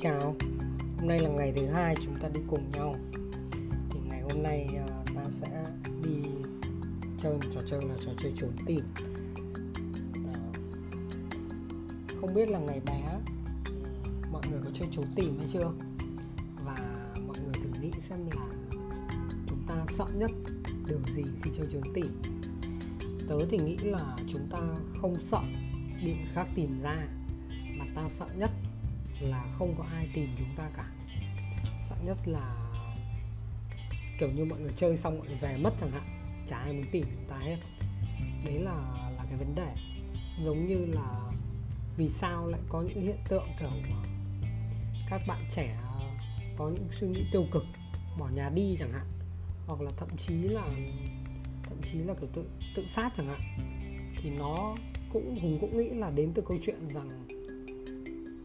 chào. Hôm nay là ngày thứ hai chúng ta đi cùng nhau. Thì ngày hôm nay ờ, ta sẽ đi chơi một trò chơi là trò chơi trốn tìm. Ờ, không biết là ngày bé ừ, mọi người có chơi trốn tìm hay chưa? Và mọi người thử nghĩ xem là chúng ta sợ nhất điều gì khi chơi trốn tìm. Tớ thì nghĩ là chúng ta không sợ bị khác tìm ra, mà ta sợ nhất là không có ai tìm chúng ta cả. Sợ nhất là kiểu như mọi người chơi xong mọi người về mất chẳng hạn, chả ai muốn tìm chúng ta hết. Đấy là là cái vấn đề. Giống như là vì sao lại có những hiện tượng kiểu các bạn trẻ có những suy nghĩ tiêu cực, bỏ nhà đi chẳng hạn, hoặc là thậm chí là, thậm chí là kiểu tự tự sát chẳng hạn, thì nó cũng, hùng cũng nghĩ là đến từ câu chuyện rằng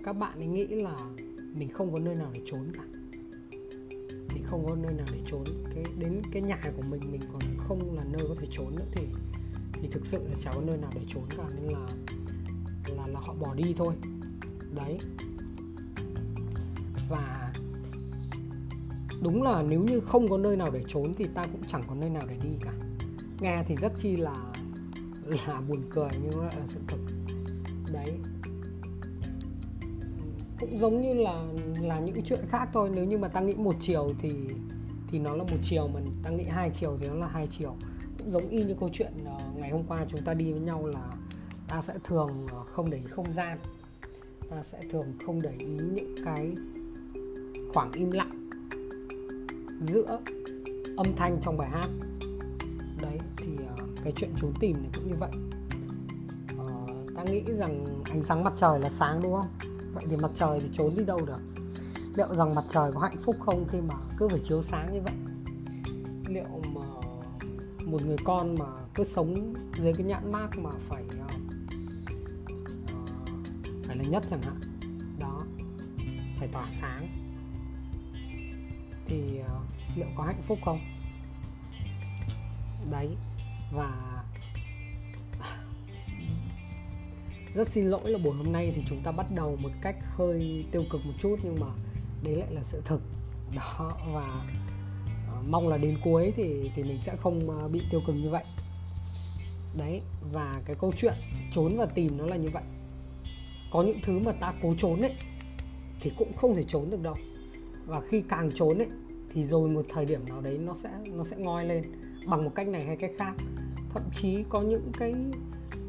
các bạn ấy nghĩ là mình không có nơi nào để trốn cả. Mình không có nơi nào để trốn. Cái, đến cái nhà của mình mình còn không là nơi có thể trốn nữa thì thì thực sự là chẳng có nơi nào để trốn cả. Nên là là là họ bỏ đi thôi. Đấy. Và đúng là nếu như không có nơi nào để trốn thì ta cũng chẳng có nơi nào để đi cả. Nghe thì rất chi là là buồn cười nhưng nó lại là sự thật. Đấy cũng giống như là là những chuyện khác thôi. Nếu như mà ta nghĩ một chiều thì thì nó là một chiều mà ta nghĩ hai chiều thì nó là hai chiều. Cũng giống y như câu chuyện uh, ngày hôm qua chúng ta đi với nhau là ta sẽ thường uh, không để ý không gian. Ta sẽ thường không để ý những cái khoảng im lặng giữa âm thanh trong bài hát. Đấy thì uh, cái chuyện chú tìm này cũng như vậy. Uh, ta nghĩ rằng ánh sáng mặt trời là sáng đúng không? Vậy thì mặt trời thì trốn đi đâu được? Liệu rằng mặt trời có hạnh phúc không khi mà cứ phải chiếu sáng như vậy? Liệu mà một người con mà cứ sống dưới cái nhãn mác mà phải ờ, ờ, phải là nhất chẳng hạn, đó, phải tỏa sáng, thì ờ, liệu có hạnh phúc không? Đấy, và rất xin lỗi là buổi hôm nay thì chúng ta bắt đầu một cách hơi tiêu cực một chút nhưng mà đấy lại là sự thực. Đó, và ờ, mong là đến cuối thì thì mình sẽ không ờ, bị tiêu cực như vậy. Đấy, và cái câu chuyện trốn và tìm nó là như vậy. Có những thứ mà ta cố trốn ấy, thì cũng không thể trốn được đâu. Và khi càng trốn ấy, thì rồi một thời điểm nào đấy nó sẽ nó sẽ ngoi lên bằng một cách này hay cách khác. Thậm chí có những cái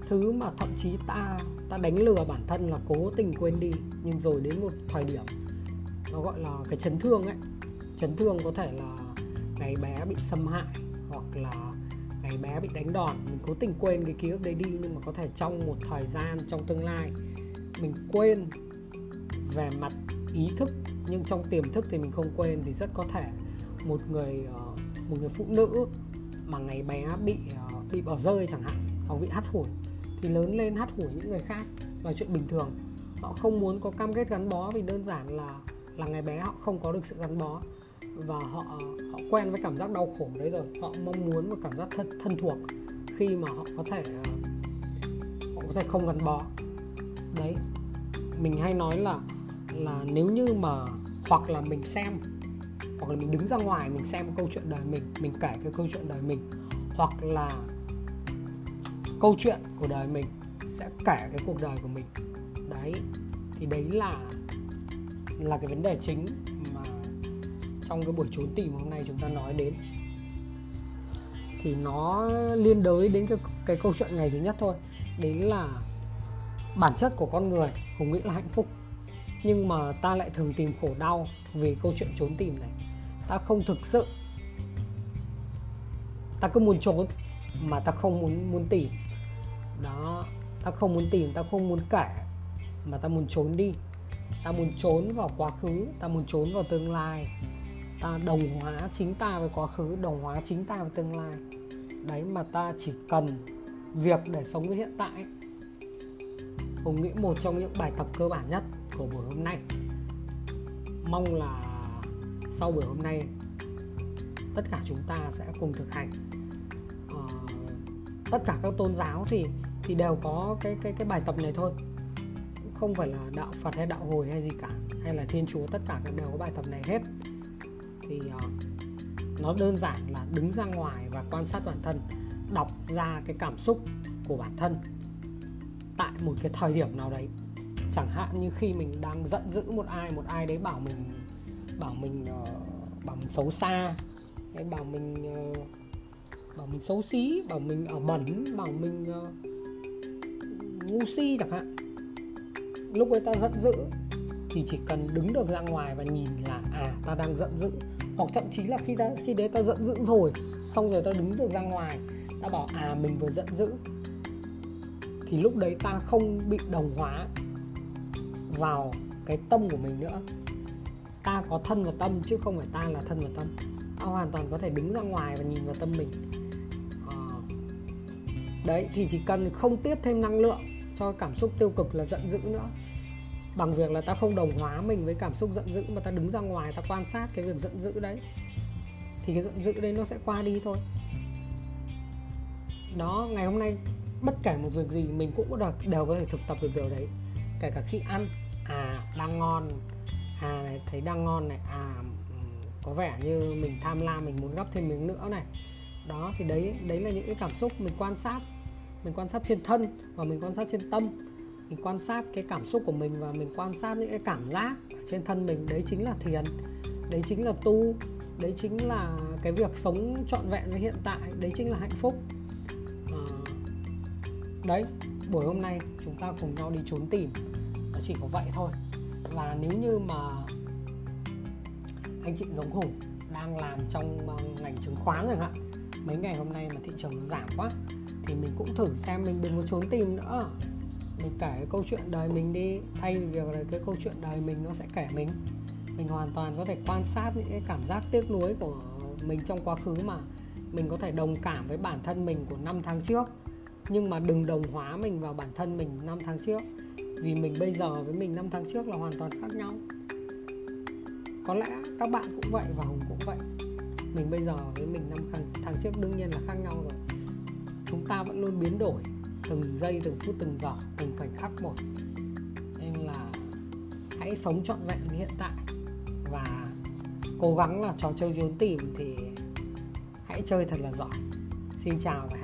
thứ mà thậm chí ta ta đánh lừa bản thân là cố tình quên đi, nhưng rồi đến một thời điểm nó gọi là cái chấn thương ấy. Chấn thương có thể là ngày bé bị xâm hại, hoặc là ngày bé bị đánh đòn. Mình cố tình quên cái ký ức đấy đi, nhưng mà có thể trong một thời gian, trong tương lai, mình quên về mặt ý thức. Nhưng trong tiềm thức thì mình không quên, thì rất có thể một người ờ, một người phụ nữ mà ngày bé bị ờ, bị bỏ rơi chẳng hạn, hoặc bị hắt hủi thì lớn lên hắt hủi những người khác là chuyện bình thường. Họ không muốn có cam kết gắn bó vì đơn giản là là ngày bé họ không có được sự gắn bó. Và họ họ quen với cảm giác đau khổ đấy rồi. Họ mong muốn một cảm giác thân, thân thuộc khi mà họ có thể ờ, họ có thể không gắn bó. Đấy mình hay nói là là nếu như mà hoặc là mình xem hoặc là mình đứng ra ngoài mình xem câu chuyện đời mình mình kể cái câu chuyện đời mình hoặc là câu chuyện của đời mình sẽ kể cái cuộc đời của mình. Đấy, thì đấy là là cái vấn đề chính mà trong cái buổi trốn tìm hôm nay chúng ta nói đến. Thì nó liên đới đến cái cái câu chuyện ngày thứ nhất thôi. Đấy là bản chất của con người cũng nghĩ là hạnh phúc. Nhưng mà ta lại thường tìm khổ đau vì câu chuyện trốn tìm này. Ta không thực sự, ta cứ muốn trốn mà ta không muốn muốn tìm đó. Ta không muốn tìm ta không muốn kể mà ta muốn trốn đi. Ta muốn trốn vào quá khứ ta muốn trốn vào tương lai. Ta đồng hóa chính ta với quá khứ đồng hóa chính ta với tương lai. Đấy mà ta chỉ cần việc để sống với hiện tại. Hùng nghĩ một trong những bài tập cơ bản nhất của buổi hôm nay. Mong là sau buổi hôm nay tất cả chúng ta sẽ cùng thực hành. Uh, tất cả các tôn giáo thì thì đều có cái cái cái bài tập này thôi. Không phải là đạo Phật hay đạo hồi hay gì cả hay là Thiên Chúa tất cả các đều có bài tập này hết. Thì uh, nó đơn giản là đứng ra ngoài và quan sát bản thân đọc ra cái cảm xúc của bản thân tại một cái thời điểm nào đấy. Chẳng hạn như khi mình đang giận dữ một ai một ai đấy bảo mình bảo mình uh, bảo mình xấu xa hay bảo mình uh, bảo mình xấu xí bảo mình ở bẩn bảo mình uh, ngu si chẳng hạn. Lúc ấy ta giận dữ thì chỉ cần đứng được ra ngoài và nhìn là à ta đang giận dữ. Hoặc thậm chí là khi ta khi đấy ta giận dữ rồi xong rồi ta đứng được ra ngoài ta bảo à mình vừa giận dữ. Thì lúc đấy ta không bị đồng hóa vào cái tâm của mình nữa. Ta có thân và tâm chứ không phải ta là thân và tâm. Ta hoàn toàn có thể đứng ra ngoài và nhìn vào tâm mình đấy, thì chỉ cần không tiếp thêm năng lượng cho cảm xúc tiêu cực là giận dữ nữa. Bằng việc là ta không đồng hóa mình với cảm xúc giận dữ mà ta đứng ra ngoài, ta quan sát cái việc giận dữ đấy, thì cái giận dữ đấy nó sẽ qua đi thôi. Đó, ngày hôm nay bất kể một việc gì, mình cũng được, đều có thể thực tập được điều đấy. Kể cả khi ăn à đang ngon à này, thấy đang ngon này à có vẻ như mình tham lam, mình muốn gấp thêm miếng nữa này. Đó, thì đấy đấy là những cái cảm xúc mình quan sát mình quan sát trên thân và mình quan sát trên tâm. Mình quan sát cái cảm xúc của mình và mình quan sát những cái cảm giác ở trên thân mình. Đấy chính là thiền đấy chính là tu đấy chính là cái việc sống trọn vẹn với hiện tại đấy chính là hạnh phúc. À, đấy buổi hôm nay chúng ta cùng nhau đi trốn tìm. Nó chỉ có vậy thôi. Và nếu như mà anh chị giống hùng đang làm trong ờ, ngành chứng khoán chẳng hạn mấy ngày hôm nay mà thị trường nó giảm quá thì mình cũng thử xem, mình đừng có trốn tìm nữa. Mình kể cái câu chuyện đời mình đi, thay vì việc là cái câu chuyện đời mình nó sẽ kể mình. Mình hoàn toàn có thể quan sát những cái cảm giác tiếc nuối của mình trong quá khứ mà. Mình có thể đồng cảm với bản thân mình của năm tháng trước, nhưng mà đừng đồng hóa mình vào bản thân mình năm tháng trước. Vì mình bây giờ với mình năm tháng trước là hoàn toàn khác nhau. Có lẽ các bạn cũng vậy và hùng cũng vậy. Mình bây giờ với mình năm tháng trước đương nhiên là khác nhau rồi chúng ta vẫn luôn biến đổi từng giây, từng phút, từng giờ từng khoảnh khắc một. Nên là hãy sống trọn vẹn với hiện tại và cố gắng là trò chơi trốn tìm thì hãy chơi thật là giỏi. Xin chào và hẹn